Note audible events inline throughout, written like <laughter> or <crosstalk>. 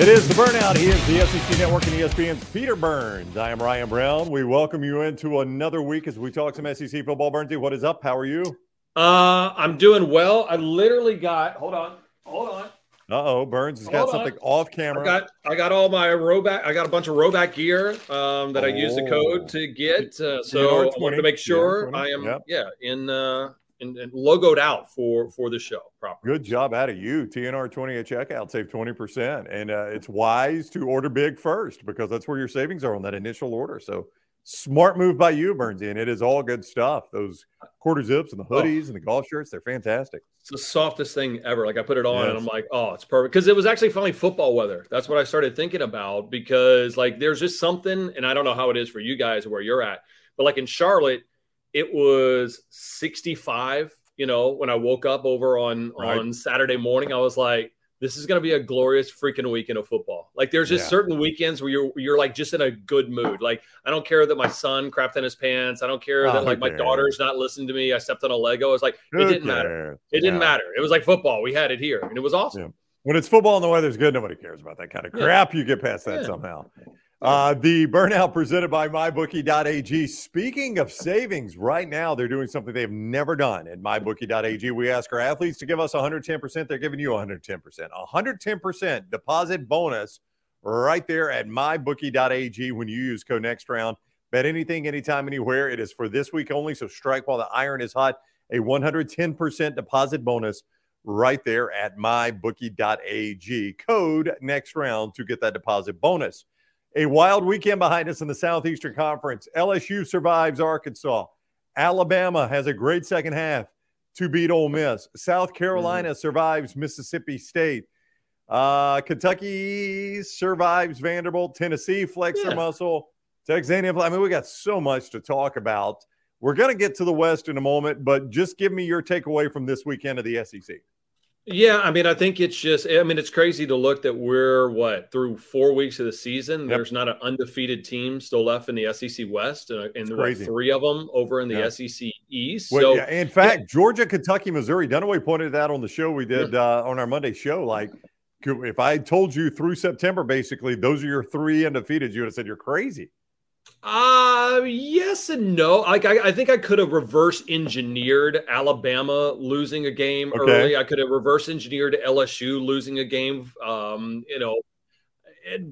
It is the burnout. He is the SEC Network and ESPN's Peter Burns. I am Ryan Brown. We welcome you into another week as we talk some SEC football. Burnsy, what is up? How are you? Uh, I'm doing well. I literally got. Hold on. Hold on. Uh oh, Burns has got on. something off camera. I got I got all my Rhoback. I got a bunch of Rhoback gear um, that I used the Oh. code to get. Uh, so I wanted to make sure I am yep. yeah in uh in, in logoed out for for the show properly. Good job out of you. TNR 20 at checkout, save 20%. And uh, it's wise to order big first because that's where your savings are on that initial order. So smart move by you, Burnsy. And it is all good stuff. Those quarter zips and the Oh. hoodies and the golf shirts, they're fantastic. It's the softest thing ever. Like I put it on and I'm like, oh, it's perfect because it was actually finally football weather. That's what I started thinking about because like there's just something, and I don't know how it is for you guys or where you're at, but like in Charlotte, it was 65. You know, when I woke up over on Right. on Saturday morning, I was like, this is going to be a glorious freaking weekend of football. Like there's just Yeah. certain weekends where you're you're like just in a good mood. Like I don't care that my son crapped in his pants. I don't care Oh, that like my cares? daughter's not listening to me. I stepped on a Lego. It's like it didn't matter. cares? It didn't matter. It was like football. We had it here, and it was awesome. Yeah. When it's football and the weather's good, nobody cares about that kind of Yeah. crap. You get past that Yeah. somehow. Uh, the burnout presented by mybookie.ag. Speaking of savings, right now they're doing something they've never done at mybookie.ag. We ask our athletes to give us 110%. They're giving you 110%. 110% deposit bonus right there at mybookie.ag when you use code next round. Bet anything, anytime, anywhere. It is for this week only. So strike while the iron is hot. A 110% deposit bonus right there at mybookie.ag. Code next round to get that deposit bonus. A wild weekend behind us in the Southeastern Conference. LSU survives Arkansas. Alabama has a great second half to beat Ole Miss. South Carolina survives Mississippi State. Uh, Kentucky survives Vanderbilt. Tennessee flex their muscle. Texas A&M. I mean, we got so much to talk about. We're going to get to the West in a moment, but just give me your takeaway from this weekend of the SEC. Yeah, I mean, I think it's just, I mean, it's crazy to look that we're what through four weeks of the season. Yep. There's not an undefeated team still left in the SEC West, and, and crazy. three of them over in the Yeah. SEC East. Well, so yeah, in fact, Georgia, Kentucky, Missouri. Dunaway pointed that on the show we did uh, on our Monday show. Like, if I told you through September, basically, those are your three undefeated, you would have said you're crazy. Uh yes and no. Like I, I think I could have reverse engineered Alabama losing a game Okay. early. I could have reverse engineered LSU losing a game. Um, you know,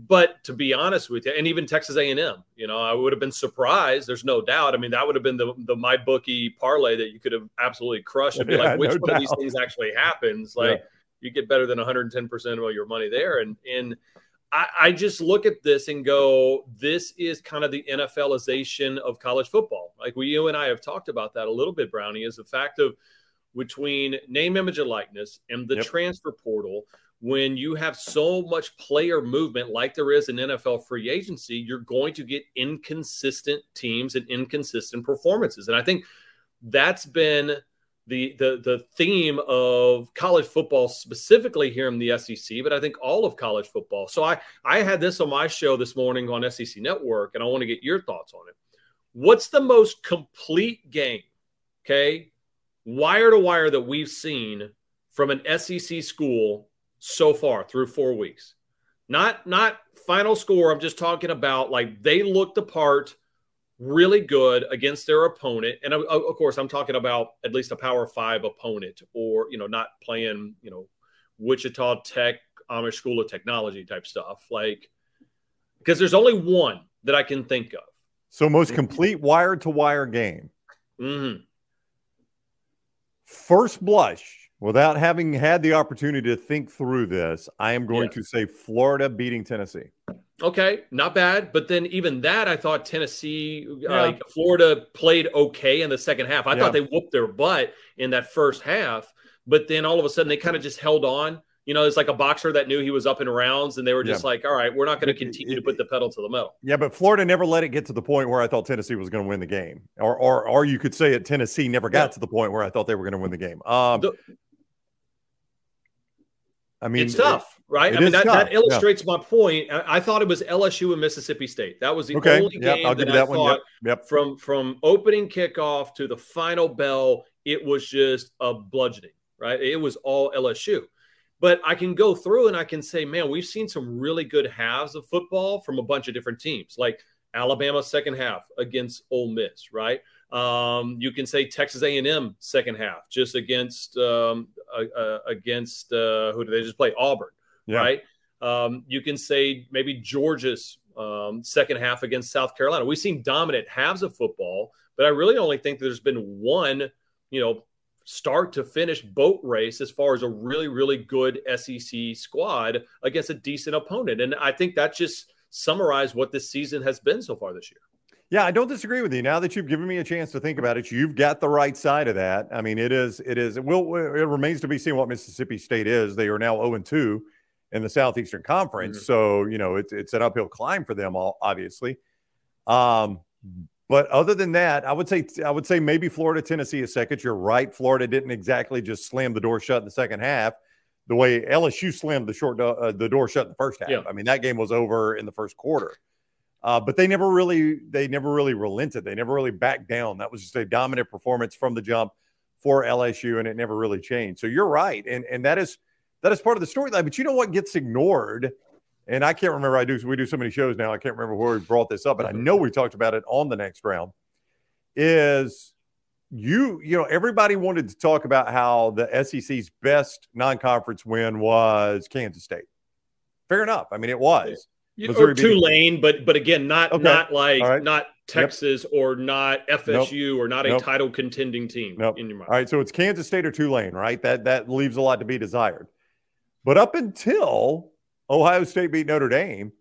but to be honest with you, and even Texas A and M, you know, I would have been surprised. There's no doubt. I mean, that would have been the the my bookie parlay that you could have absolutely crushed. And be <laughs> Yeah, like, which no one of these things actually happens? Like, you get better than 110 percent of all your money there, and and. I, I just look at this and go, this is kind of the NFLization of college football. Like we, you and I have talked about that a little bit, Brownie, is the fact of between name, image, and likeness and the Yep. transfer portal. When you have so much player movement like there is in NFL free agency, you're going to get inconsistent teams and inconsistent performances. And I think that's been the the the theme of college football specifically here in the SEC, but I think all of college football. So I I had this on my show this morning on SEC Network, and I want to get your thoughts on it. What's the most complete game, okay, wire to wire that we've seen from an SEC school so far through four weeks? Not not final score. I'm just talking about like they looked the part really good against their opponent. And of, of course, I'm talking about at least a Power Five opponent, or you know, not playing you know Wichita Tech, Amish School of Technology type stuff. Like because there's only one that I can think of. So, most complete wire to wire game. Mhm. First blush, without having had the opportunity to think through this, I am going Yeah. to say Florida beating Tennessee. Okay, not bad. But then even that, I thought Tennessee, Yeah. like Florida, played okay in the second half. I Yeah. thought they whooped their butt in that first half, but then all of a sudden they kind of just held on. You know, it's like a boxer that knew he was up in rounds, and they were just Yeah. like, "All right, we're not going to continue it- to put the pedal to the metal." Yeah, but Florida never let it get to the point where I thought Tennessee was going to win the game, or or or you could say it Tennessee never got to the point where I thought they were going to win the game. Um, The- I mean, it's tough, right? it I mean, that, that yeah. illustrates my point. I, I thought it was LSU and Mississippi State. That was the Okay, only yeah, game I'll that, that I one. thought Yep, yep. from from opening kickoff to the final bell, it was just a bludgeoning, right? It was all LSU. But I can go through and I can say, man, we've seen some really good halves of football from a bunch of different teams, like Alabama second half against Ole Miss, right? Um, you can say Texas A&M second half just against um, uh, uh, against uh, who did they just play Auburn, yeah. right? Um, you can say maybe Georgia's um, second half against South Carolina. We've seen dominant halves of football, but I really only think there's been one, you know, start to finish boat race as far as a really, really good SEC squad against a decent opponent. And I think that just summarized what this season has been so far this year. Yeah, I don't disagree with you. Now that you've given me a chance to think about it, you've got the right side of that. I mean, it is, it is, it will, it remains to be seen what Mississippi State is. They are now 0 2 in the Southeastern Conference. Mm-hmm. So, you know, it's, it's an uphill climb for them, all obviously. Um, but other than that, I would say, I would say maybe Florida, Tennessee is second. You're right. Florida didn't exactly just slam the door shut in the second half the way LSU slammed the short, uh, the door shut in the first half. Yeah. I mean, that game was over in the first quarter. Uh, but they never really they never really relented. They never really backed down. That was just a dominant performance from the jump for LSU, and it never really changed. So you're right, and and that is that is part of the storyline. But you know what gets ignored? And I can't remember. I do. We do so many shows now. I can't remember where we brought this up, but I know we talked about it on the next round. Is you you know everybody wanted to talk about how the SEC's best non-conference win was Kansas State. Fair enough. I mean, it was. Missouri or Tulane, but but again, not okay. not like right. not Texas yep. or not FSU nope. or not a nope. title contending team nope. in your mind. All right, so it's Kansas State or Tulane, right? That that leaves a lot to be desired. But up until Ohio State beat Notre Dame,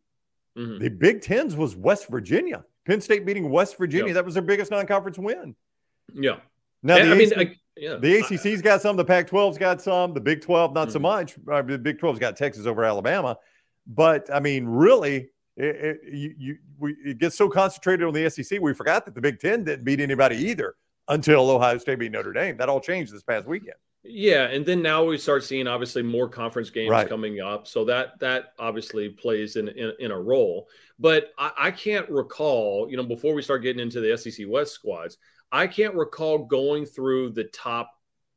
mm-hmm. the Big Tens was West Virginia. Penn State beating West Virginia. Yep. That was their biggest non-conference win. Yeah. Now the I mean, I, yeah. the ACC's got some. The Pac-12's got some. The Big 12 not mm-hmm. so much. Uh, the Big 12's got Texas over Alabama. But I mean, really, it, it, you, you, we, it gets so concentrated on the SEC, we forgot that the Big Ten didn't beat anybody either until Ohio State beat Notre Dame. That all changed this past weekend. Yeah, and then now we start seeing obviously more conference games right. coming up, so that that obviously plays in in, in a role. But I, I, can't recall, you know, before we start getting into the SEC West squads, I can't recall going through the top.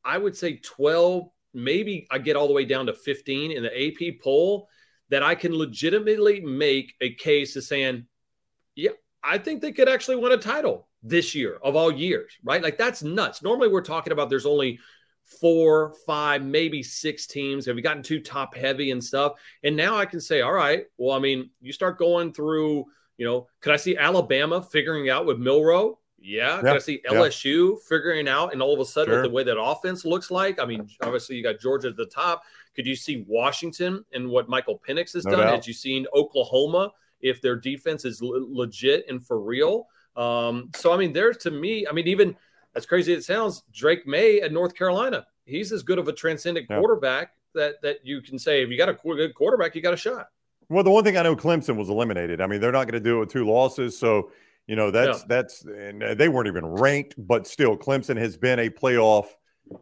I would say twelve, maybe I get all the way down to fifteen in the AP poll that I can legitimately make a case of saying, yeah, I think they could actually win a title this year of all years, right? Like that's nuts. Normally we're talking about there's only four, five, maybe six teams. Have you gotten too top heavy and stuff? And now I can say, all right, well, I mean, you start going through, you know, could I see Alabama figuring out with Milroe? Yeah. Yep. I see LSU yep. figuring out and all of a sudden sure. the way that offense looks like? I mean, obviously you got Georgia at the top. Could you see Washington and what Michael Penix has no done? Doubt. Had you seen Oklahoma if their defense is legit and for real? Um, so I mean, there's to me, I mean, even as crazy as it sounds, Drake Maye at North Carolina, he's as good of a transcendent yeah. quarterback that that you can say if you got a good quarterback, you got a shot. Well, the one thing I know, Clemson was eliminated. I mean, they're not going to do it with two losses, so you know that's yeah. that's and they weren't even ranked, but still, Clemson has been a playoff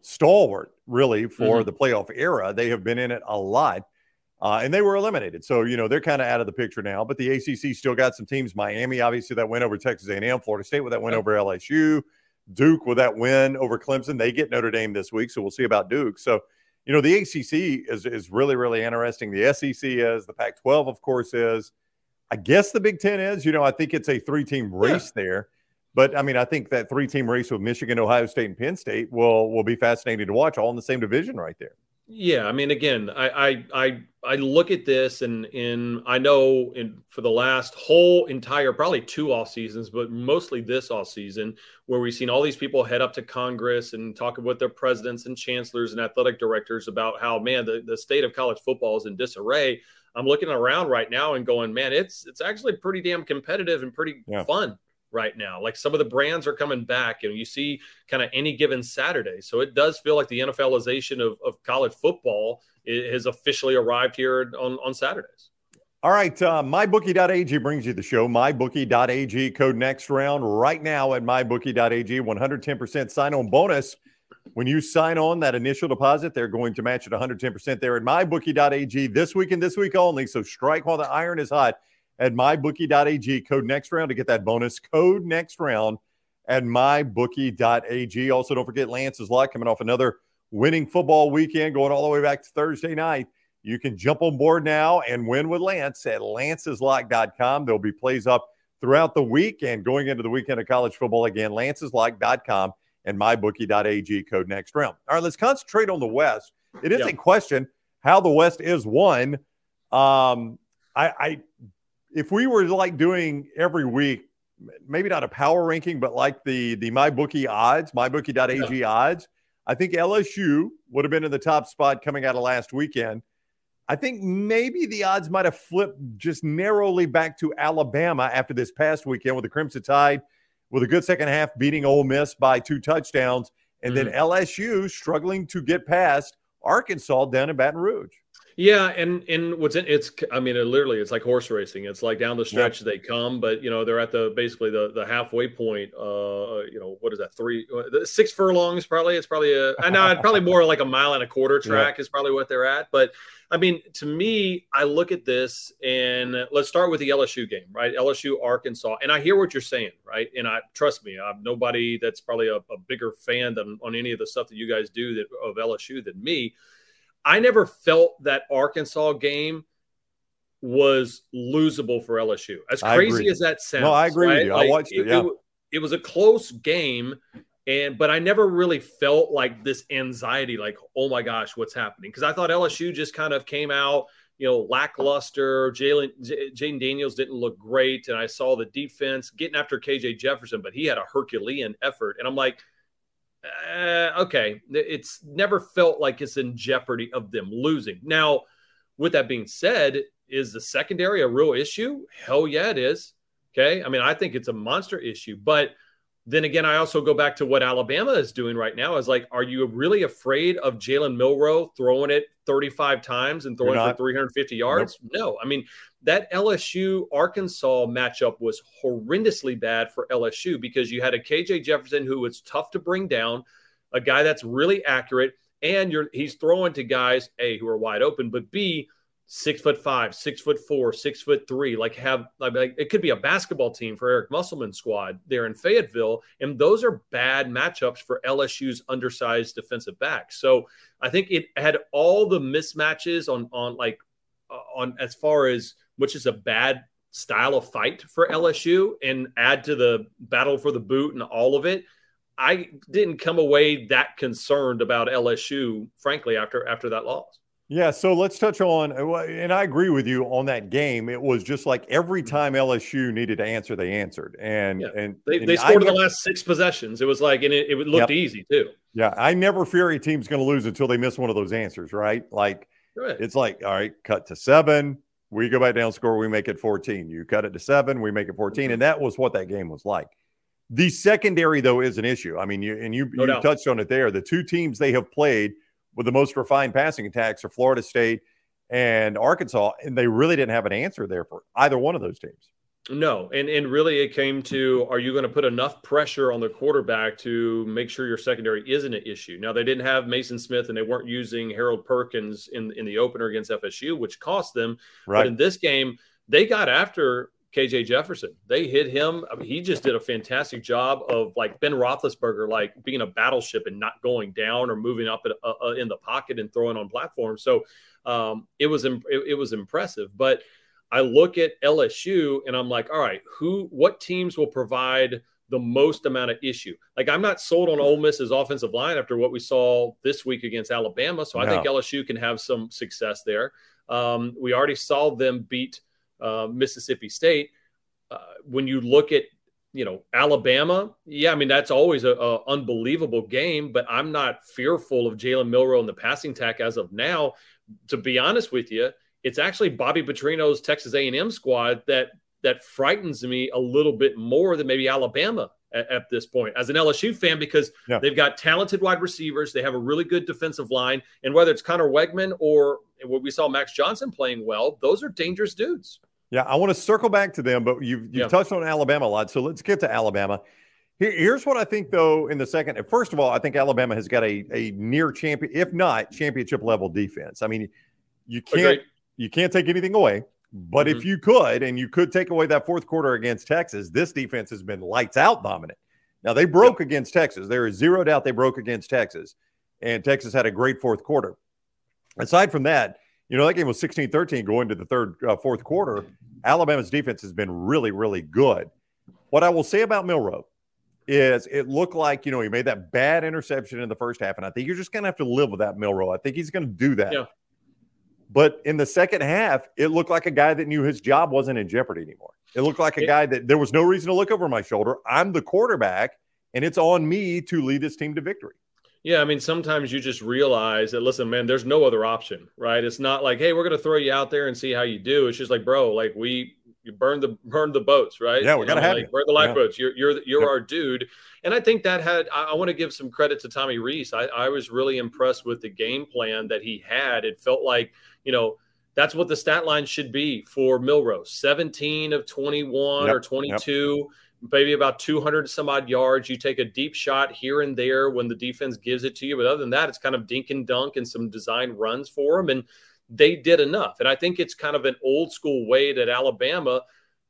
stalwart really for mm-hmm. the playoff era. They have been in it a lot. Uh, and they were eliminated. So, you know, they're kind of out of the picture now. But the ACC still got some teams. Miami, obviously, that went over Texas A&M. Florida State with that win over LSU. Duke with that win over Clemson. They get Notre Dame this week, so we'll see about Duke. So, you know, the ACC is is really really interesting. The SEC is, the Pac-12, of course, is. I guess the Big Ten is. You know, I think it's a three team race yeah. there. But I mean, I think that three team race with Michigan, Ohio State, and Penn State will will be fascinating to watch, all in the same division right there. Yeah, I mean, again, I I I, I look at this and in I know in for the last whole entire probably two off seasons, but mostly this off season, where we've seen all these people head up to Congress and talk with their presidents and chancellors and athletic directors about how man the, the state of college football is in disarray. I'm looking around right now and going, man, it's it's actually pretty damn competitive and pretty yeah. fun right now. Like some of the brands are coming back, and you see kind of any given Saturday. So it does feel like the NFLization of, of college football has officially arrived here on, on Saturdays. All right, uh, mybookie.ag brings you the show. Mybookie.ag code next round right now at mybookie.ag 110% sign on bonus. When you sign on that initial deposit, they're going to match it 110% there at mybookie.ag this week and this week only. So strike while the iron is hot at mybookie.ag. Code next round to get that bonus. Code next round at mybookie.ag. Also, don't forget Lance's Lock coming off another winning football weekend going all the way back to Thursday night. You can jump on board now and win with Lance at lanceslock.com. There'll be plays up throughout the week and going into the weekend of college football again, lanceslock.com and mybookie.ag code next round. All right, let's concentrate on the West. It is a question how the West is won. Um, I, I, if we were like doing every week, maybe not a power ranking, but like the the MyBookie odds, MyBookie.ag yeah. odds, I think LSU would have been in the top spot coming out of last weekend. I think maybe the odds might have flipped just narrowly back to Alabama after this past weekend with the Crimson Tide with a good second half beating Ole Miss by two touchdowns, and mm-hmm. then LSU struggling to get past Arkansas down in Baton Rouge. Yeah, and and what's in, it's I mean it literally it's like horse racing. It's like down the stretch they come, but you know they're at the basically the the halfway point. Uh, you know what is that three uh, six furlongs probably? It's probably a I know it's probably more like a mile and a quarter <laughs> track yeah. is probably what they're at. But I mean to me, I look at this and let's start with the LSU game, right? LSU Arkansas, and I hear what you're saying, right? And I trust me, I'm nobody that's probably a, a bigger fan than on any of the stuff that you guys do that of LSU than me I never felt that Arkansas game was losable for LSU. As crazy as that sounds. No, I agree right? with you. Like, I watched it. Yeah. It, it was a close game, and but I never really felt like this anxiety, like, oh my gosh, what's happening? Because I thought LSU just kind of came out, you know, lackluster. Jayden Daniels didn't look great, and I saw the defense getting after KJ Jefferson, but he had a Herculean effort, and I'm like – uh, okay, it's never felt like it's in jeopardy of them losing. Now, with that being said, is the secondary a real issue? Hell yeah, it is. Okay. I mean, I think it's a monster issue, but then again, I also go back to what Alabama is doing right now. Is like, are you really afraid of Jalen Milroe throwing it 35 times and throwing for 350 yards? Nope. No. I mean, that LSU Arkansas matchup was horrendously bad for LSU because you had a KJ Jefferson who was tough to bring down, a guy that's really accurate, and you're he's throwing to guys A who are wide open, but B six foot five, six foot four, six foot three, like have like it could be a basketball team for Eric Musselman's squad there in Fayetteville. And those are bad matchups for LSU's undersized defensive back. So I think it had all the mismatches on on like uh, on as far as which is a bad style of fight for LSU and add to the battle for the boot and all of it. I didn't come away that concerned about LSU, frankly, after after that loss. Yeah, so let's touch on, and I agree with you on that game. It was just like every mm-hmm. time LSU needed to answer, they answered, and yeah. and they, and they scored in the last six possessions. It was like, and it, it looked yep. easy too. Yeah, I never fear a team's going to lose until they miss one of those answers, right? Like right. it's like, all right, cut to seven, we go back down, score, we make it fourteen. You cut it to seven, we make it 14 mm-hmm. and that was what that game was like. The secondary, though, is an issue. I mean, you and you, no you touched on it there. The two teams they have played with the most refined passing attacks are Florida State and Arkansas, and they really didn't have an answer there for either one of those teams. No, and and really it came to are you going to put enough pressure on the quarterback to make sure your secondary isn't an issue? Now they didn't have Maason Smith and they weren't using Harold Perkins in in the opener against FSU, which cost them. Right. But in this game, they got after KJ Jefferson. They hit him. I mean, he just did a fantastic job of like Ben Roethlisberger, like being a battleship and not going down or moving up uh, uh, in the pocket and throwing on platforms. So um, it was it, it was impressive. But I look at LSU and I'm like, all right, who, what teams will provide the most amount of issue? Like I'm not sold on Ole Miss's offensive line after what we saw this week against Alabama. So I think LSU can have some success there. Um, we already saw them beat uh, Mississippi State. Uh, when you look at you know Alabama, yeah, I mean that's always a, a unbelievable game, but I'm not fearful of Jalen Milroe and the passing attack as of now. To be honest with you, it's actually Bobby Petrino's Texas A&M squad that that frightens me a little bit more than maybe Alabama at, at this point as an LSU fan because yeah. they've got talented wide receivers, they have a really good defensive line, and whether it's Conner Weigman or what we saw Max Johnson playing well, those are dangerous dudes. Yeah, I want to circle back to them, but you've, you've yeah. touched on Alabama a lot. So let's get to Alabama. Here, here's what I think, though, in the second. First of all, I think Alabama has got a, a near champion, if not championship level defense. I mean, you can't Agreed. you can't take anything away. But mm-hmm. if you could, and you could take away that fourth quarter against Texas, this defense has been lights out dominant. Now they broke against Texas. There is zero doubt they broke against Texas. and Texas had a great fourth quarter. Aside from that, you know, that game was 16 13 going to the third, uh, fourth quarter. Alabama's defense has been really, really good. What I will say about Milroe is it looked like, you know, he made that bad interception in the first half. And I think you're just going to have to live with that, Milroe. I think he's going to do that. Yeah. But in the second half, it looked like a guy that knew his job wasn't in jeopardy anymore. It looked like a Yeah. guy that there was no reason to look over my shoulder. I'm the quarterback, and it's on me to lead this team to victory. Yeah, I mean, sometimes you just realize that, listen, man, there's no other option, right? It's not like, hey, we're going to throw you out there and see how you do. It's just like, bro, like we you burn the burn the boats, right? Yeah, we You gotta know, have like, burn the Yeah. lifeboats. You're you're you're Yep. our dude, and I think that had. I, I want to give some credit to Tommy Rees. I, I was really impressed with the game plan that he had. It felt like you know that's what the stat line should be for Milroe's: seventeen of twenty-one Yep, or twenty-two. Maybe about 200 some odd yards. You take a deep shot here and there when the defense gives it to you. But other than that, it's kind of dink and dunk and some design runs for them. And they did enough. And I think it's kind of an old school way that Alabama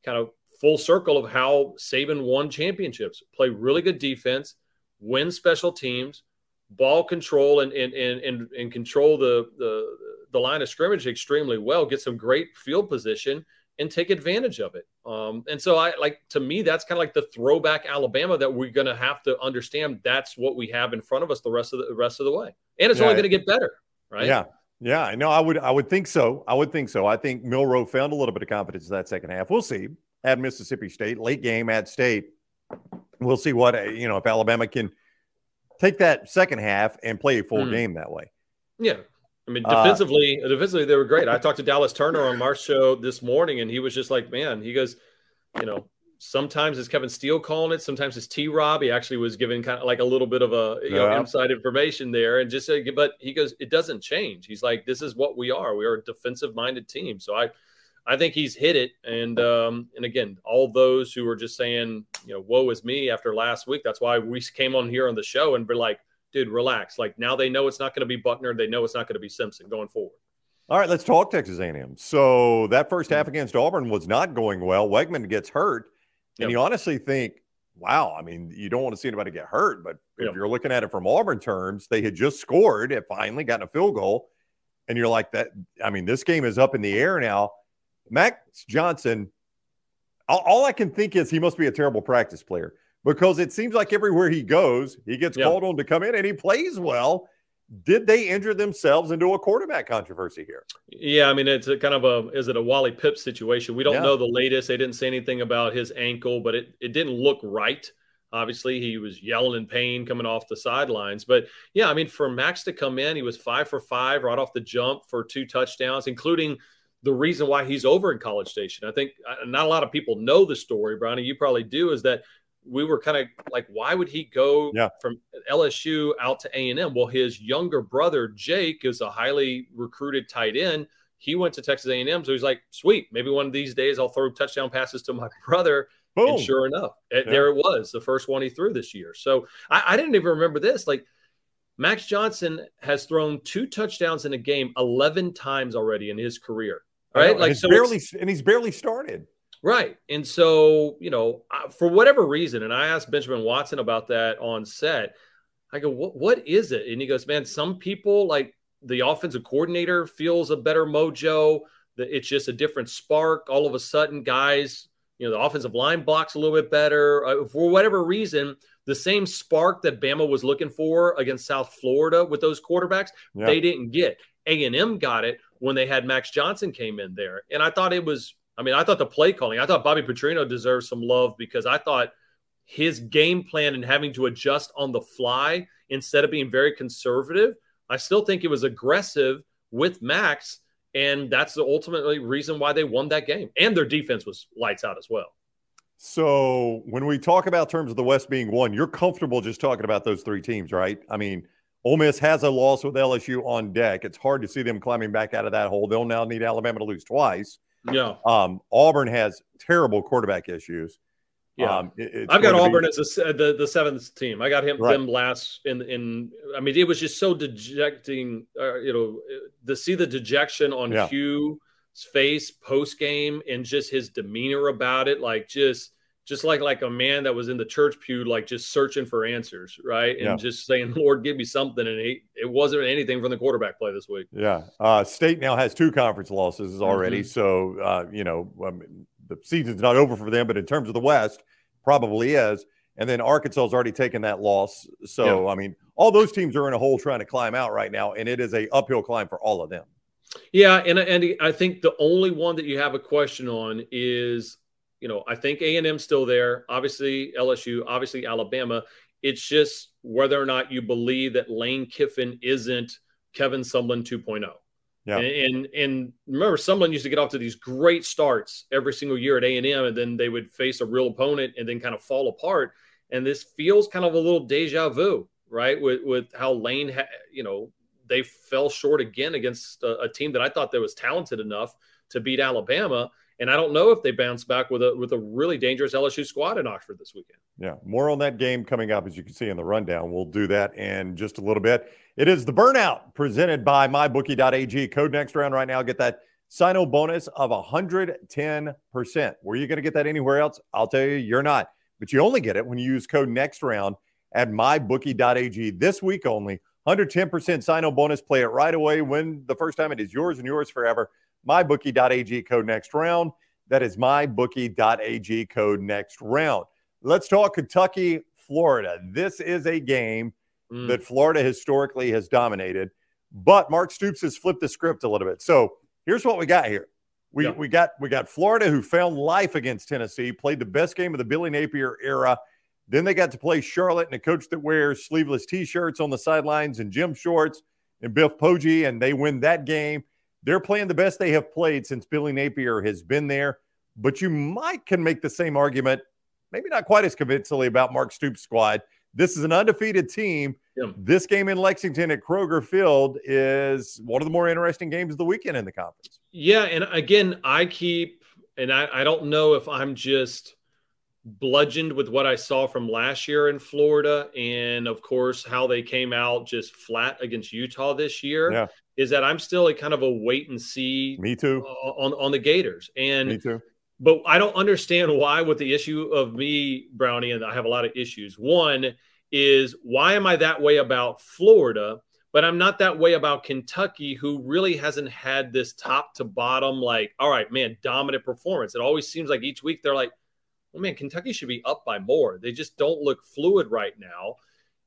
kind of full circle of how Saban won championships play really good defense, win special teams, ball control, and, and, and, and, and control the, the, the line of scrimmage extremely well, get some great field position and take advantage of it. Um, and so I like to me that's kind of like the throwback Alabama that we're going to have to understand. That's what we have in front of us the rest of the, the rest of the way, and it's Yeah. only going to get better, right? Yeah. Yeah, I know. I would. I would think so. I would think so. I think Milroe found a little bit of confidence in that second half. We'll see. At Mississippi State, late game at State. We'll see what you know if Alabama can take that second half and play a full Mhm. game that way. Yeah. I mean, Uh, defensively, defensively they were great. I talked to Dallas Turner on Mark's show this morning, and he was just like, "Man," he goes, "You know, sometimes it's Kevin Steele calling it, sometimes it's T. Rob. He actually was giving kind of like a little bit of a you know inside information there, and just uh, but he goes, it doesn't change. He's like, this is what we are. We are a defensive minded team. So I, I think he's hit it, and um, and again, all those who were just saying, you know, woe is me after last week. That's why we came on here on the show and we're like, dude, relax. Like now they know it's not going to be Buckner. They know it's not going to be Simpson going forward. All right, let's talk Texas A&M. So that first half hmm. against Auburn was not going well. Weigman gets hurt, and Yep. you honestly think, wow. I mean, you don't want to see anybody get hurt, but if Yep. you're looking at it from Auburn terms, they had just scored, it finally gotten a field goal, and you're like that. I mean, this game is up in the air now. Max Johnson. All, all I can think is he must be a terrible practice player because it seems like everywhere he goes, he gets Yeah. called on to come in and he plays well. Did they injure themselves into a quarterback controversy here? Yeah, I mean it's a kind of a is it a Wally Pipp situation? We don't Yeah. know the latest. They didn't say anything about his ankle, but it it didn't look right. Obviously, he was yelling in pain coming off the sidelines. But yeah, I mean, for Max to come in, he was five for five right off the jump for two touchdowns, including the reason why he's over in College Station. I think uh, not a lot of people know the story, Brownie. You probably do. Is that we were kind of like, why would he go Yeah. from LSU out to A and M? Well, his younger brother Jake is a highly recruited tight end. He went to Texas A and M, so he's like, sweet. Maybe one of these days I'll throw touchdown passes to my <laughs> brother. Boom. And sure enough, Yeah. there it was, the first one he threw this year. So I, I didn't even remember this. Like Max Johnson has thrown two touchdowns in a game 11 times already in his career. Right. Like, he's so barely, and he's barely started. Right. And so, you know, for whatever reason, and I asked Benjamin Watson about that on set, I go, what, what is it? And he goes, man, some people like the offensive coordinator feels a better mojo, that it's just a different spark. All of a sudden, guys, you know, the offensive line blocks a little bit better. Uh, for whatever reason, the same spark that Bama was looking for against South Florida with those quarterbacks, Yeah. they didn't get. A&M got it when they had Max Johnson came in there. And I thought it was I mean, I thought the play calling, I thought Bobby Petrino deserves some love because I thought his game plan and having to adjust on the fly instead of being very conservative, I still think it was aggressive with Max. And that's the ultimately reason why they won that game. And their defense was lights out as well. So when we talk about terms of the West being one, you're comfortable just talking about those three teams, right? I mean, Ole Miss has a loss with LSU on deck. It's hard to see them climbing back out of that hole. They'll now need Alabama to lose twice. Yeah. Um, Auburn has terrible quarterback issues. Yeah. Um, it- I've got to be- Auburn as a, the the seventh team. I got him Right. them last in in. I mean, it was just so dejecting. Uh, you know, to see the dejection on Yeah. Hugh's face post game and just his demeanor about it, like just just like like a man that was in the church pew, like just searching for answers, right? And Yeah. just saying, Lord, give me something. And he, it wasn't anything from the quarterback play this week. Yeah. Uh, State now has two conference losses already. Mhm. So, uh, you know, I mean, the season's not over for them, but in terms of the West, probably is. And then Arkansas has already taken that loss. So, I mean, all those teams are in a hole trying to climb out right now. And it is a uphill climb for all of them. Yeah, and and I think the only one that you have a question on is, you know, I think A and M still there. Obviously LSU, obviously Alabama. It's just whether or not you believe that Lane Kiffin isn't Kevin Sumlin 2.0. Yeah. And, and and remember, Sumlin used to get off to these great starts every single year at A and M, and then they would face a real opponent and then kind of fall apart. And this feels kind of a little deja vu, right? With with how Lane, ha- you know, they fell short again against a, a team that I thought that was talented enough to beat Alabama. And I don't know if they bounce back with a with a really dangerous LSU squad in Oxford this weekend. Yeah, more on that game coming up, as you can see in the rundown. We'll do that in just a little bit. It is the burnout presented by mybookie.ag. Code next round right now. Get that sign on bonus of 110%. Were you going to get that anywhere else? I'll tell you, you're not. But you only get it when you use code next round at mybookie.ag this week only. 110% sign on bonus. Play it right away. Win the first time. It is yours and yours forever. Mybookie.ag code next round. That is mybookie.ag code next round. Let's talk Kentucky, Florida. This is a game Mm. that Florida historically has dominated, but Mark Stoops has flipped the script a little bit. So here's what we got here. We, Yeah. we got we got Florida who found life against Tennessee, played the best game of the Billy Napier era. Then they got to play Charlotte and a coach that wears sleeveless t-shirts on the sidelines and gym shorts and Biff Poggi, and they win that game. They're playing the best they have played since Billy Napier has been there. But you might can make the same argument, maybe not quite as convincingly about Mark Stoops' squad. This is an undefeated team. Yeah. This game in Lexington at Kroger Field is one of the more interesting games of the weekend in the conference. Yeah, and again, I keep, and I, I don't know if I'm just bludgeoned with what I saw from last year in Florida, and of course how they came out just flat against Utah this year. Yeah. Is that I'm still a kind of a wait and see Me too. on on the Gators, and Me too. but I don't understand why with the issue of me, Brownie, and I have a lot of issues. One is why am I that way about Florida, but I'm not that way about Kentucky, who really hasn't had this top to bottom, like, all right, man, dominant performance. It always seems like each week they're like, well, man, Kentucky should be up by more. They just don't look fluid right now.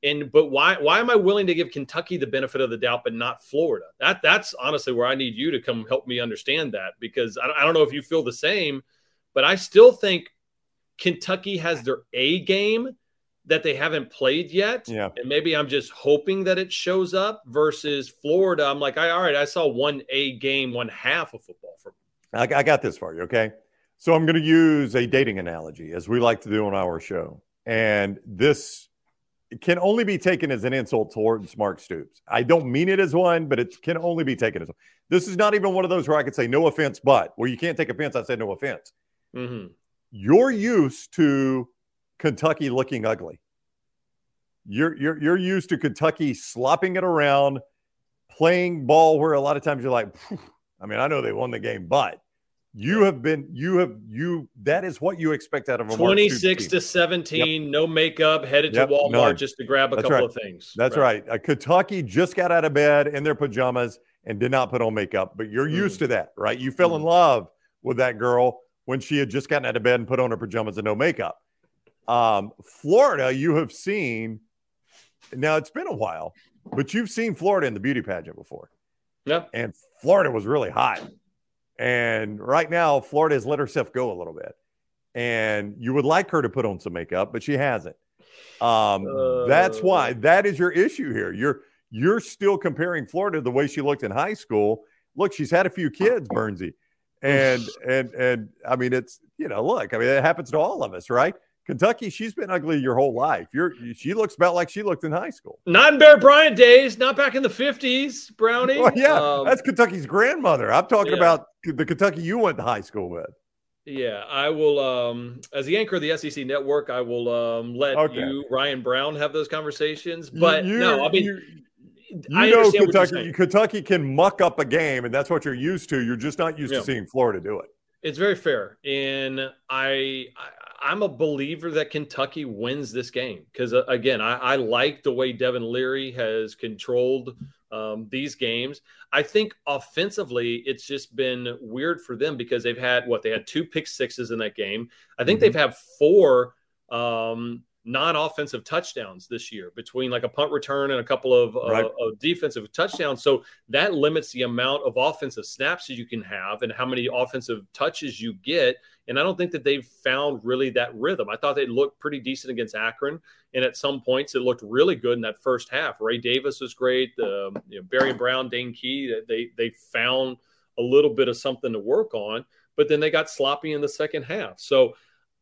And but why why am I willing to give Kentucky the benefit of the doubt but not Florida? That that's honestly where I need you to come help me understand that because I, I don't know if you feel the same, but I still think Kentucky has their A game that they haven't played yet. Yeah. And maybe I'm just hoping that it shows up versus Florida. I'm like, I, all right, I saw one A game, one half of football from I, I got this for you. Okay. So I'm going to use a dating analogy as we like to do on our show. And this can only be taken as an insult towards Mark Stoops. I don't mean it as one, but it can only be taken as one. This is not even one of those where I could say no offense, but where you can't take offense. I said no offense. Mm-hmm. You're used to Kentucky looking ugly. You're you're you're used to Kentucky slopping it around, playing ball where a lot of times you're like, I mean, I know they won the game, but you have been you have you that is what you expect out of a 26 to 17, no makeup, headed Yep, to Walmart none. just to grab a That's couple right. of things. That's right. Uh, Kentucky just got out of bed in their pajamas and did not put on makeup, but you're used Mhm. to that, right? You fell in love with that girl when she had just gotten out of bed and put on her pajamas and no makeup. Um, Florida, you have seen. Now it's been a while, but you've seen Florida in the beauty pageant before, Yeah. and Florida was really hot. And right now, Florida has let herself go a little bit, and you would like her to put on some makeup, but she hasn't. Um, that's Uh. why that is your issue here. You're you're still comparing Florida the way she looked in high school. Look, she's had a few kids, Burnsy, and and and I mean, it's you know, look, I mean, it happens to all of us, right? Kentucky, she's been ugly your whole life. You're she looks about like she looked in high school. Not in Bear Bryant days, not back in the 50s, Brownie. Well, yeah, Um, that's Kentucky's grandmother. I'm talking yeah. about the Kentucky you went to high school with. Yeah, I will. Um, as the anchor of the SEC network, I will um, let Okay. you, Ryan Brown, have those conversations. But You- no, I mean, you, you I know understand what you're Kentucky. Kentucky can muck up a game, and that's what you're used to. You're just not used Yeah. to seeing Florida do it. It's very fair, and I, I I'm a believer that Kentucky wins this game because, uh, again, I, I, like the way Devin Leary has controlled um, these games. I think offensively, it's just been weird for them because they've had what they had two pick sixes in that game. I think mm-hmm. they've had four um, non-offensive touchdowns this year between like a punt return and a couple of, uh, right. of defensive touchdowns. So that limits the amount of offensive snaps you can have and how many offensive touches you get. And I don't think that they've found really that rhythm. I thought they looked pretty decent against Akron, and at some points it looked really good in that first half. Ray Davis was great. The you know, Barion Brown, Dane Key, they they found a little bit of something to work on, but then they got sloppy in the second half. So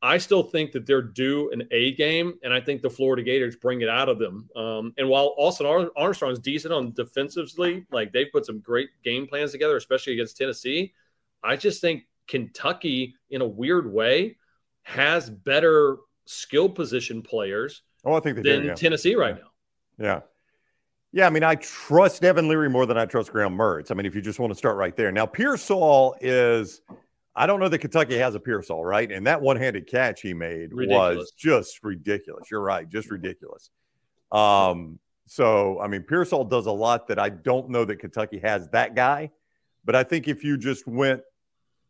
I still think that they're due an A game, and I think the Florida Gators bring it out of them. Um, and while Austin Armstrong is decent on defensively, like they've put some great game plans together, especially against Tennessee, I just think Kentucky, in a weird way, has better skill position players. Oh, I think than do, yeah. Tennessee right now. Yeah. Yeah, I mean, I trust Devin Leary more than I trust Graham Mertz. I mean, if you just want to start right there. Now, Pearsall is – I don't know that Kentucky has a Pearsall, right? And that one-handed catch he made ridiculous. was just ridiculous. You're right, just ridiculous. Um, so I mean, Pearsall does a lot that I don't know that Kentucky has that guy. But I think if you just went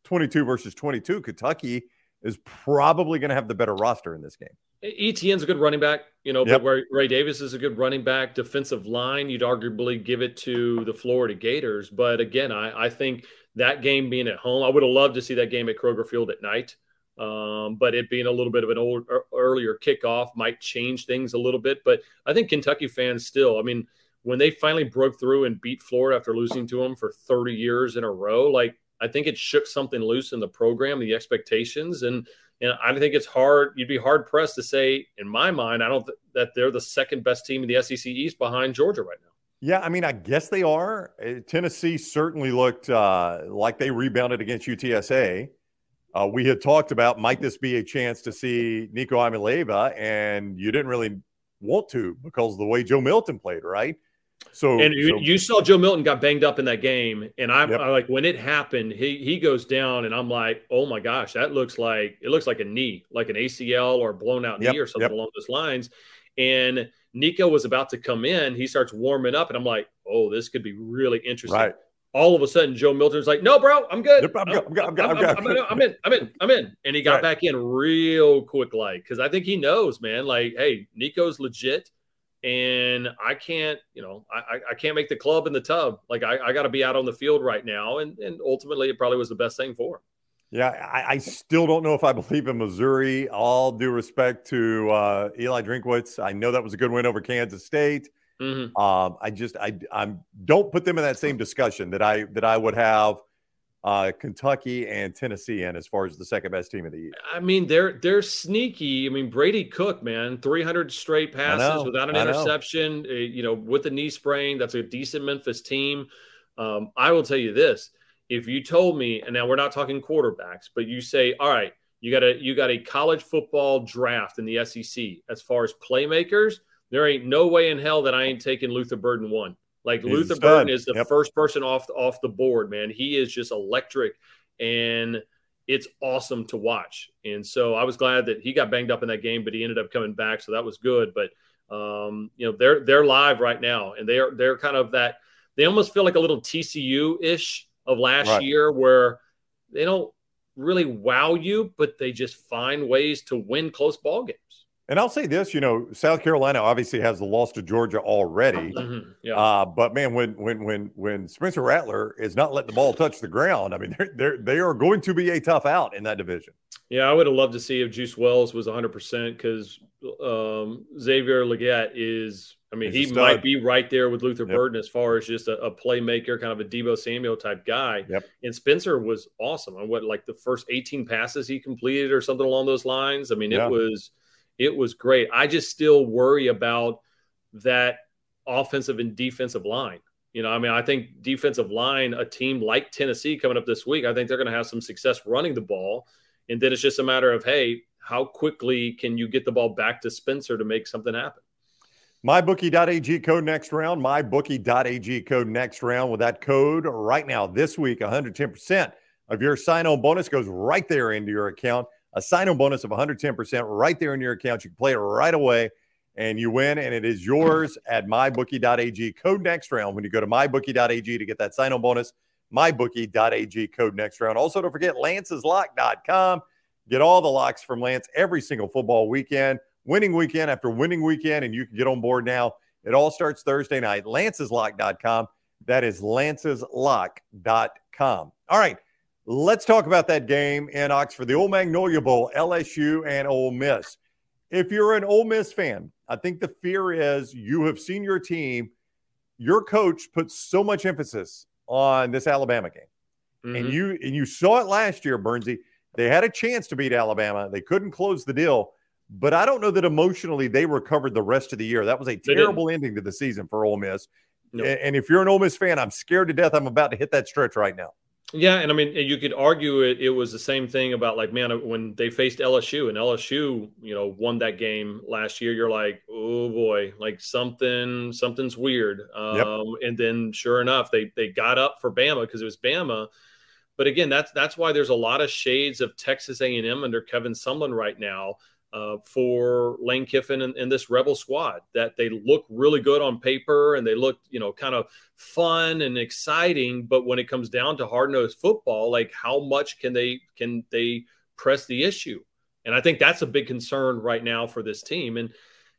22 versus 22, Kentucky is probably going to have the better roster in this game. Etienne's a good running back, you know, yep. but Ray, Ray, Davis is a good running back. Defensive line, you'd arguably give it to the Florida Gators. But again, I, I think that game being at home, I would have loved to see that game at Kroger Field at night. Um, but it being a little bit of an old, earlier kickoff might change things a little bit. But I think Kentucky fans still, I mean, when they finally broke through and beat Florida after losing to them for 30 years in a row, like I think it shook something loose in the program, the expectations, and and I think it's hard. You'd be hard pressed to say, in my mind, I don't th- that they're the second best team in the SEC East behind Georgia right now. Yeah, I mean, I guess they are. Uh, Tennessee certainly looked uh, like they rebounded against UTSA. Uh, we had talked about might this be a chance to see Nico Iamaleava, and you didn't really want to because of the way Joe Milton played, right? So and you, so, you saw Joe Milton got banged up in that game, and I'm yep. like when it happened, he he goes down, and I'm like, oh my gosh, that looks like it looks like a knee, like an ACL or blown out yep. knee or something yep. along those lines, and Nico was about to come in. He starts warming up, and I'm like, oh, this could be really interesting. Right. All of a sudden, Joe Milton's like, no, bro, I'm good. I'm in. I'm in. I'm in. And he got right. back in real quick, like, because I think he knows, man, like, hey, Nico's legit. And I can't, you know, I, I can't make the club in the tub. Like I, I got to be out on the field right now. And, and ultimately, it probably was the best thing for him. Yeah, I, I, still don't know if I <laughs> believe in Missouri. All due respect to uh, Eli Drinkwitz, I know that was a good win over Kansas State. Mm-hmm. Um, I just I I'm, don't put them in that same discussion that I that I would have uh, Kentucky and Tennessee in as far as the second best team of the year. I mean, they're they're sneaky. I mean, Brady Cook, man, 300 straight passes without an interception. Uh, you know, with a knee sprain, that's a decent Memphis team. Um, I will tell you this: if you told me, and now we're not talking quarterbacks, but you say, all right, you got a you got a college football draft in the SEC as far as playmakers, there ain't no way in hell that I ain't taking Luther Burden one. Like He's Luther Burden is the yep. first person off off the board, man. He is just electric and it's awesome to watch. And so I was glad that he got banged up in that game, but he ended up coming back, so that was good. But um, you know, they're they're live right now, and they're they're kind of that. They almost feel like a little TCU ish of last right. year where they don't really wow you, but they just find ways to win close ball games. And I'll say this, you know, South Carolina obviously has the loss to Georgia already. Mm-hmm. Yeah. Uh, but man, when when when when Spencer Rattler is not letting the ball touch the ground, I mean, they're, they're they are going to be a tough out in that division. Yeah, I would have loved to see if Juice Wells was 100 percent because um, Xavier Legette is I mean, He's he might be right there with Luther yep. Burden as far as just a, a, playmaker, kind of a Deebo Samuel type guy. Yep. And Spencer was awesome on what like the first 18 passes he completed or something along those lines. I mean, yeah. it was it was great. I just still worry about that offensive and defensive line. You know, I mean, I think defensive line, a team like Tennessee coming up this week, I think they're going to have some success running the ball. And then it's just a matter of, hey, how quickly can you get the ball back to Spencer to make something happen? MyBookie.ag code next round. MyBookie.ag code next round. With that code right now, this week, 110% of your sign on bonus goes right there into your account. A sign on bonus of 110% right there in your account. You can play it right away and you win, and it is yours at mybookie.ag. Code next round when you go to mybookie.ag to get that sign on bonus. Mybookie.ag code next round. Also, don't forget lanceslock.com. Get all the locks from Lance every single football weekend, winning weekend after winning weekend, and you can get on board now. It all starts Thursday night. Lanceslock.com. That is lanceslock.com. All right, let's talk about that game in Oxford, the Old Magnolia Bowl, LSU and Ole Miss. If you're an Ole Miss fan, I think the fear is you have seen your team, your coach puts so much emphasis on this Alabama game. Mm-hmm. And you and you saw it last year, Burnsy. They had a chance to beat Alabama. They couldn't close the deal, but I don't know that emotionally they recovered the rest of the year. That was a terrible ending to the season for Ole Miss. And if you're an Ole Miss fan, I'm scared to death. I'm about to hit that stretch right now. Yeah, and I mean, you could argue it. It was the same thing about like, man, when they faced LSU and LSU, you know, won that game last year. You're like, oh boy, like something, something's weird. Um, yep. And then, sure enough, they they got up for Bama because it was Bama. But again, that's that's why there's a lot of shades of Texas A&M under Kevin Sumlin right now uh, for Lane Kiffin and, and, this Rebel squad. That they look really good on paper and they look, you know, kind of fun and exciting. But when it comes down to hard nosed football, like how much can they can they press the issue? And I think that's a big concern right now for this team. And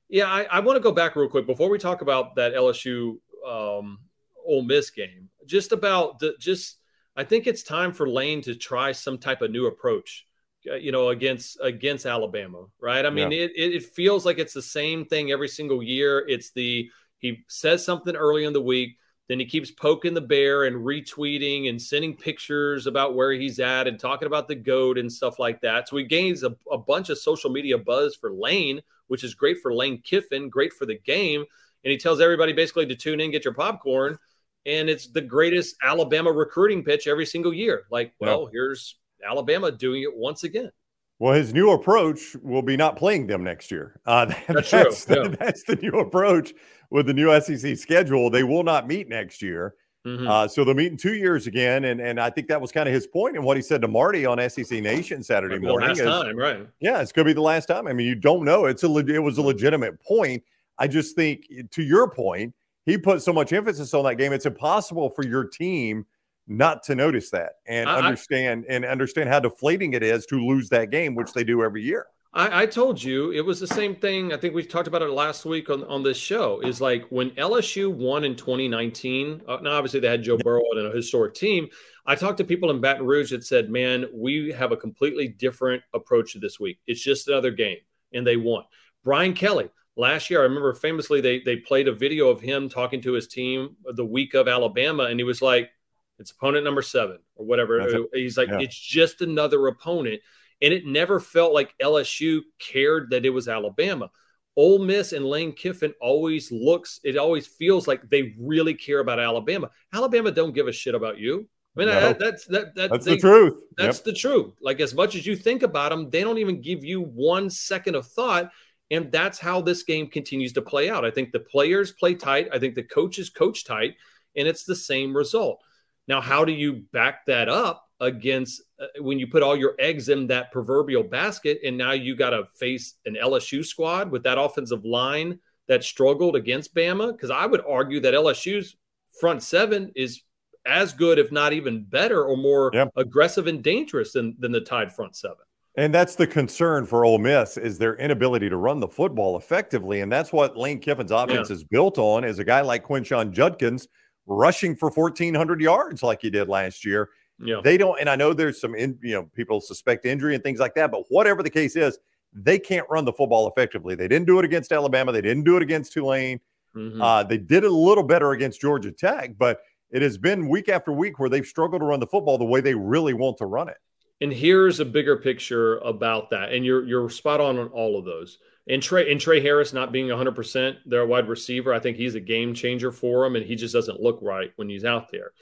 yeah, I, I want to go back real quick before we talk about that LSU um, Ole Miss game. Just about the just. I think it's time for Lane to try some type of new approach Uh, you know against against Alabama, right? I mean, yeah. it, it feels like it's the same thing every single year. It's the he says something early in the week, then he keeps poking the bear and retweeting and sending pictures about where he's at and talking about the goat and stuff like that. So he gains a, a bunch of social media buzz for Lane, which is great for Lane Kiffin, great for the game. And he tells everybody basically to tune in, get your popcorn. And it's the greatest Alabama recruiting pitch every single year. Like, well, yeah. here's Alabama doing it once again. Well, his new approach will be not playing them next year. Uh, <laughs> that's, that's, true. The, yeah. that's the new approach with the new SEC schedule. They will not meet next year. Mm-hmm. Uh, so they'll meet in two years again. And, and I think that was kind of his point and what he said to Marty on SEC Nation Saturday morning. Last is, time, right? Yeah, it's going to be the last time. I mean, you don't know. It's a it was a legitimate point. I just think, to your point, he put so much emphasis on that game. It's impossible for your team – not to notice that and I, understand and understand how deflating it is to lose that game, which they do every year. I, I, told you it was the same thing. I think we talked about it last week on, on this show. Is like when LSU won in 2019. Uh, now, obviously, they had Joe Burrow and a historic team. I talked to people in Baton Rouge that said, "Man, we have a completely different approach to this week. It's just another game, and they won." Brian Kelly last year, I remember famously they they played a video of him talking to his team the week of Alabama, and he was like, it's opponent number seven or whatever. He's like, yeah. it's just another opponent. And it never felt like LSU cared that it was Alabama. Ole Miss and Lane Kiffin always looks, it always feels like they really care about Alabama. Alabama don't give a shit about you. I mean, no. that's that, that that's they, the truth. That's yep. the truth. Like as much as you think about them, they don't even give you one second of thought. And that's how this game continues to play out. I think the players play tight. I think the coaches coach tight, and it's the same result. Now, how do you back that up against uh, when you put all your eggs in that proverbial basket and now you got to face an LSU squad with that offensive line that struggled against Bama? Because I would argue that LSU's front seven is as good, if not even better or more yep. aggressive and dangerous than, than the Tide front seven. And that's the concern for Ole Miss is their inability to run the football effectively. And that's what Lane Kiffin's offense yeah. is built on is a guy like Quinshon Judkins – rushing for 1,400 yards like he did last year. Yeah. They don't, and I know there's some, in, you know, people suspect injury and things like that, but whatever the case is, they can't run the football effectively. They didn't do it against Alabama. They didn't do it against Tulane. Mm-hmm. Uh, they did it a little better against Georgia Tech, but it has been week after week where they've struggled to run the football the way they really want to run it. And here's a bigger picture about that. And you're you're spot on on all of those. And Trey and Tre Harris not being 100%, their wide receiver, I think he's a game changer for them, and he just doesn't look right when he's out there.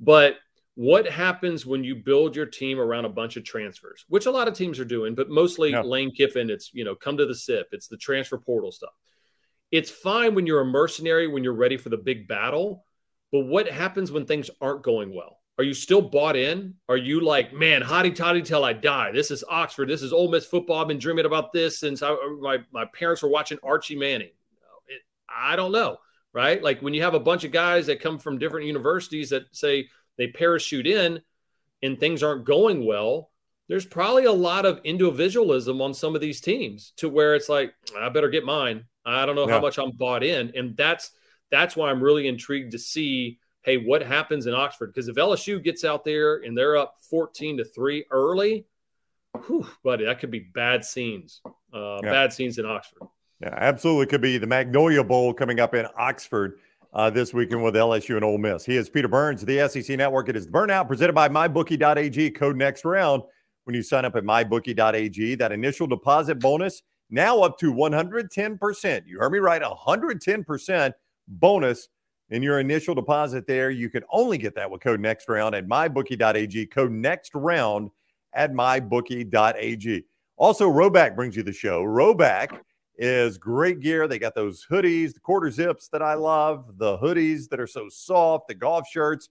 But what happens when you build your team around a bunch of transfers, which a lot of teams are doing, but mostly yeah. Lane Kiffin, it's you know, come to the SIP, it's the transfer portal stuff. It's fine when you're a mercenary, when you're ready for the big battle, but what happens when things aren't going well? Are you still bought in? Are you like, man, hotty toddy till I die? This is Oxford. This is Ole Miss football. I've been dreaming about this since I, uh, my my parents were watching Archie Manning. It, I don't know, right? Like when you have a bunch of guys that come from different universities that say they parachute in, and things aren't going well. There's probably a lot of individualism on some of these teams to where it's like, I better get mine. I don't know yeah. how much I'm bought in, and that's that's why I'm really intrigued to see hey, what happens in Oxford? Because if LSU gets out there and they're up 14 to 3 early, whew, buddy, that could be bad scenes. Uh, yeah. Bad scenes in Oxford. Yeah, absolutely. Could be the Magnolia Bowl coming up in Oxford uh, this weekend with LSU and Ole Miss. He is Peter Burns, the SEC Network. It is Burnout presented by MyBookie.ag. Code next round when you sign up at MyBookie.ag. That initial deposit bonus now up to 110%. You heard me right, 110% bonus in your initial deposit there. You can only get that with code next round at mybookie.ag. Code next round at mybookie.ag. Also, Rhoback brings you the show. Rhoback is great gear. They got those hoodies, the quarter zips that I love, the hoodies that are so soft, the golf shirts.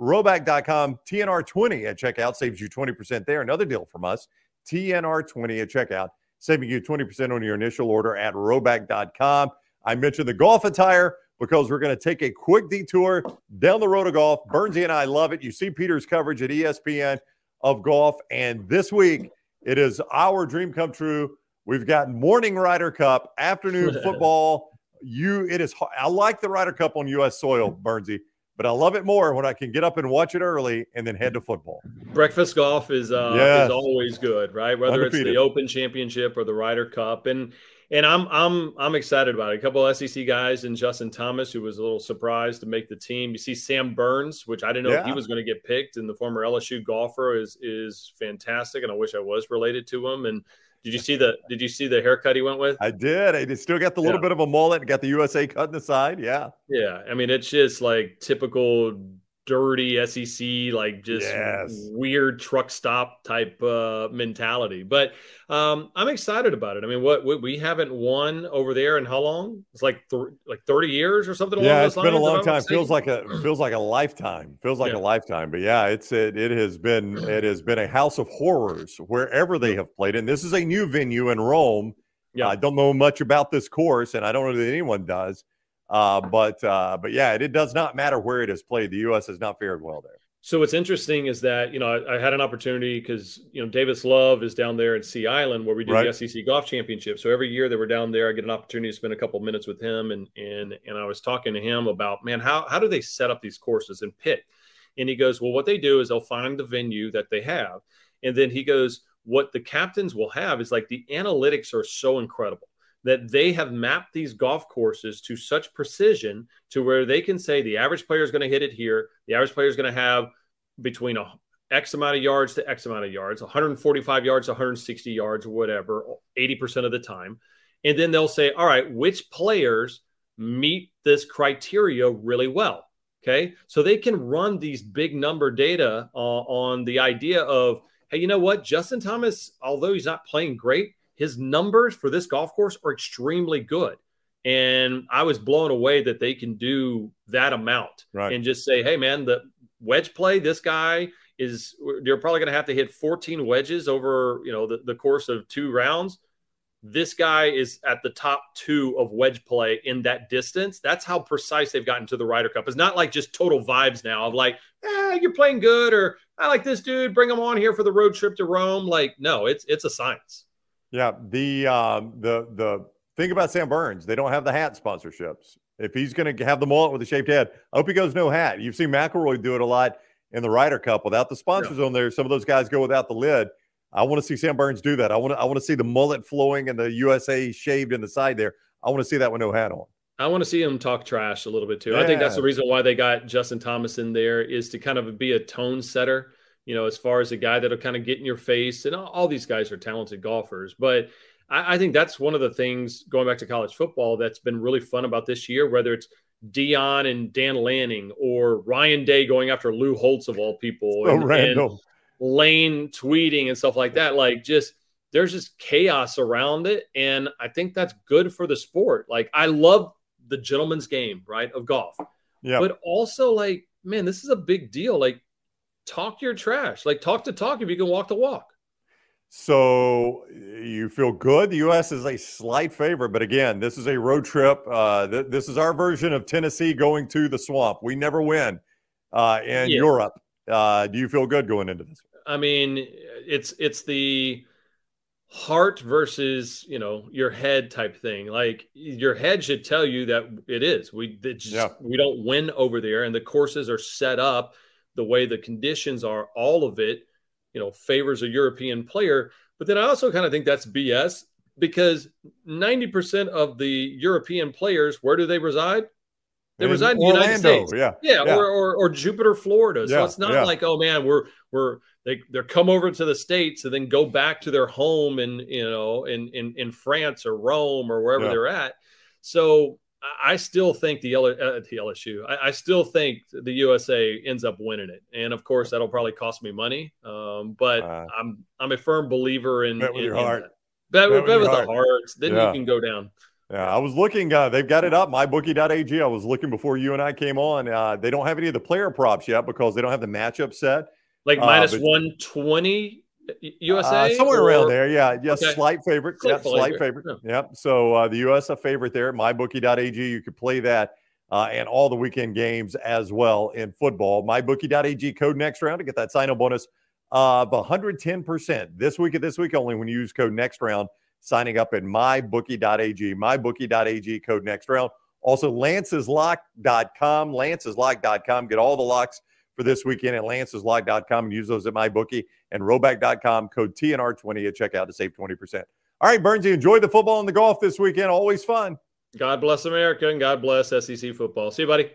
Rhoback.com, TNR20 at checkout saves you 20% there. Another deal from us, TNR20 at checkout, saving you 20% on your initial order at Rhoback.com. I mentioned the golf attire because we're going to take a quick detour down the road of golf. Burnsy and I love it. You see Peter's coverage at ESPN of golf. And this week, it is our dream come true. We've got morning Ryder Cup, afternoon <laughs> football. You, it is. I like the Ryder Cup on U.S. soil, Burnsy, but I love it more when I can get up and watch it early and then head to football. Breakfast golf is uh, yes. is always good, right? Whether Undefeated. it's the Open Championship or the Ryder Cup, and and I'm I'm I'm excited about it. A couple of SEC guys and Justin Thomas, who was a little surprised to make the team. You see Sam Burns, which I didn't know yeah. if he was going to get picked, and the former LSU golfer is is fantastic, and I wish I was related to him. And did you see the Did you see the haircut he went with? I did. He still got the little yeah. bit of a mullet and got the USA cut in the side. Yeah. Yeah. I mean, it's just like typical dirty SEC, like just yes. weird truck stop type uh, mentality. But um, I'm excited about it. I mean, what, what, we haven't won over there in how long? It's like th- like 30 years or something. Yeah, it's been a long time. Feels like a feels like a lifetime. Feels like yeah. a lifetime. But yeah, it's it, it has been it has been a house of horrors wherever they have played. And this is a new venue in Rome. Yeah, I don't know much about this course, and I don't know that anyone does. Uh, but uh, but yeah, it, it, does not matter where it is played. The U.S. has not fared well there. So what's interesting is that you know I, I had an opportunity because you know Davis Love is down there at Sea Island where we do right. the SEC Golf Championship. So every year that we're down there, I get an opportunity to spend a couple minutes with him, and and and I was talking to him about man, how how do they set up these courses and pick? And he goes, well, what they do is they'll find the venue that they have, and then he goes, what the captains will have is like the analytics are so incredible that they have mapped these golf courses to such precision to where they can say the average player is going to hit it here. The average player is going to have between a X amount of yards to X amount of yards, 145 yards, 160 yards, whatever, 80% of the time. And then they'll say, all right, which players meet this criteria really well? Okay. So they can run these big number data uh, on the idea of, hey, you know what? Justin Thomas, although he's not playing great, his numbers for this golf course are extremely good. And I was blown away that they can do that amount right. and just say, hey, man, the wedge play, this guy is, you're probably going to have to hit 14 wedges over, you know, the, the course of two rounds. This guy is at the top two of wedge play in that distance. That's how precise they've gotten to the Ryder Cup. It's not like just total vibes now of like, eh, you're playing good or I like this dude, bring him on here for the road trip to Rome. Like, no, it's it's a science. Yeah, the um, the the thing about Sam Burns, they don't have the hat sponsorships. If he's going to have the mullet with a shaved head, I hope he goes no hat. You've seen McIlroy do it a lot in the Ryder Cup without the sponsors yeah. on there. Some of those guys go without the lid. I want to see Sam Burns do that. I want to I want to see the mullet flowing and the USA shaved in the side there. I want to see that with no hat on. I want to see him talk trash a little bit too. Yeah. I think that's the reason why they got Justin Thomas in there is to kind of be a tone setter you know, as far as a guy that'll kind of get in your face. And all, all these guys are talented golfers. But I, I, think that's one of the things going back to college football that's been really fun about this year, whether it's Deion and Dan Lanning or Ryan Day going after Lou Holtz of all people. So and, random. And Lane tweeting and stuff like that. Like just there's just chaos around it. And I think that's good for the sport. Like I love the gentleman's game, right, of golf. Yeah. But also like, man, this is a big deal. Like talk your trash. Like talk the talk if you can walk the walk. So you feel good. The U.S. is a slight favorite, but again, this is a road trip. Uh, th- this is our version of Tennessee going to the swamp. We never win uh, in yeah. Europe. Uh, do you feel good going into this? I mean, it's it's the heart versus you know your head type thing. Like your head should tell you that it is. We just, yeah. we don't win over there, and the courses are set up the way the conditions are. All of it you know favors a European player. But then I also kind of think that's BS because 90% of the European players, where do they reside? They in reside in the United States. Yeah. Yeah. yeah. Or, or, or, Jupiter, Florida. So yeah, it's not yeah. like, oh man, we're, we're, they, they're come over to the States and then go back to their home in, you know, in, in, in France or Rome or wherever they're at. So I still think the, L- uh, the LSU. I, I, still think the USA ends up winning it, and of course that'll probably cost me money. Um, but uh, I'm I'm a firm believer in, bet with in, your heart. Bet, bet, bet with, heart. the heart. Then yeah. you can go down. Yeah, I was looking. Uh, they've got it up. MyBookie.ag. I was looking before you and I came on. Uh, they don't have any of the player props yet because they don't have the matchup set. Like uh, minus one twenty USA uh, somewhere or, around there. Yeah, yes, okay. slight favorite. Yep, slight favorite. Yeah. Yep. So uh, the US a favorite there. MyBookie.ag. You could play that uh, and all the weekend games as well in football. MyBookie.ag code next round to get that sign up bonus of 110% this week. At this week only when you use code next round. Signing up at MyBookie.ag. MyBookie.ag code next round. Also, Lance'sLock.com. Lance'sLock.com. Get all the locks for this weekend at lanceslock.com and use those at mybookie and rhoback.com code TNR20 at checkout to save 20%. All right, Burnsy, enjoy the football and the golf this weekend. Always fun. God bless America and God bless SEC football. See you, buddy.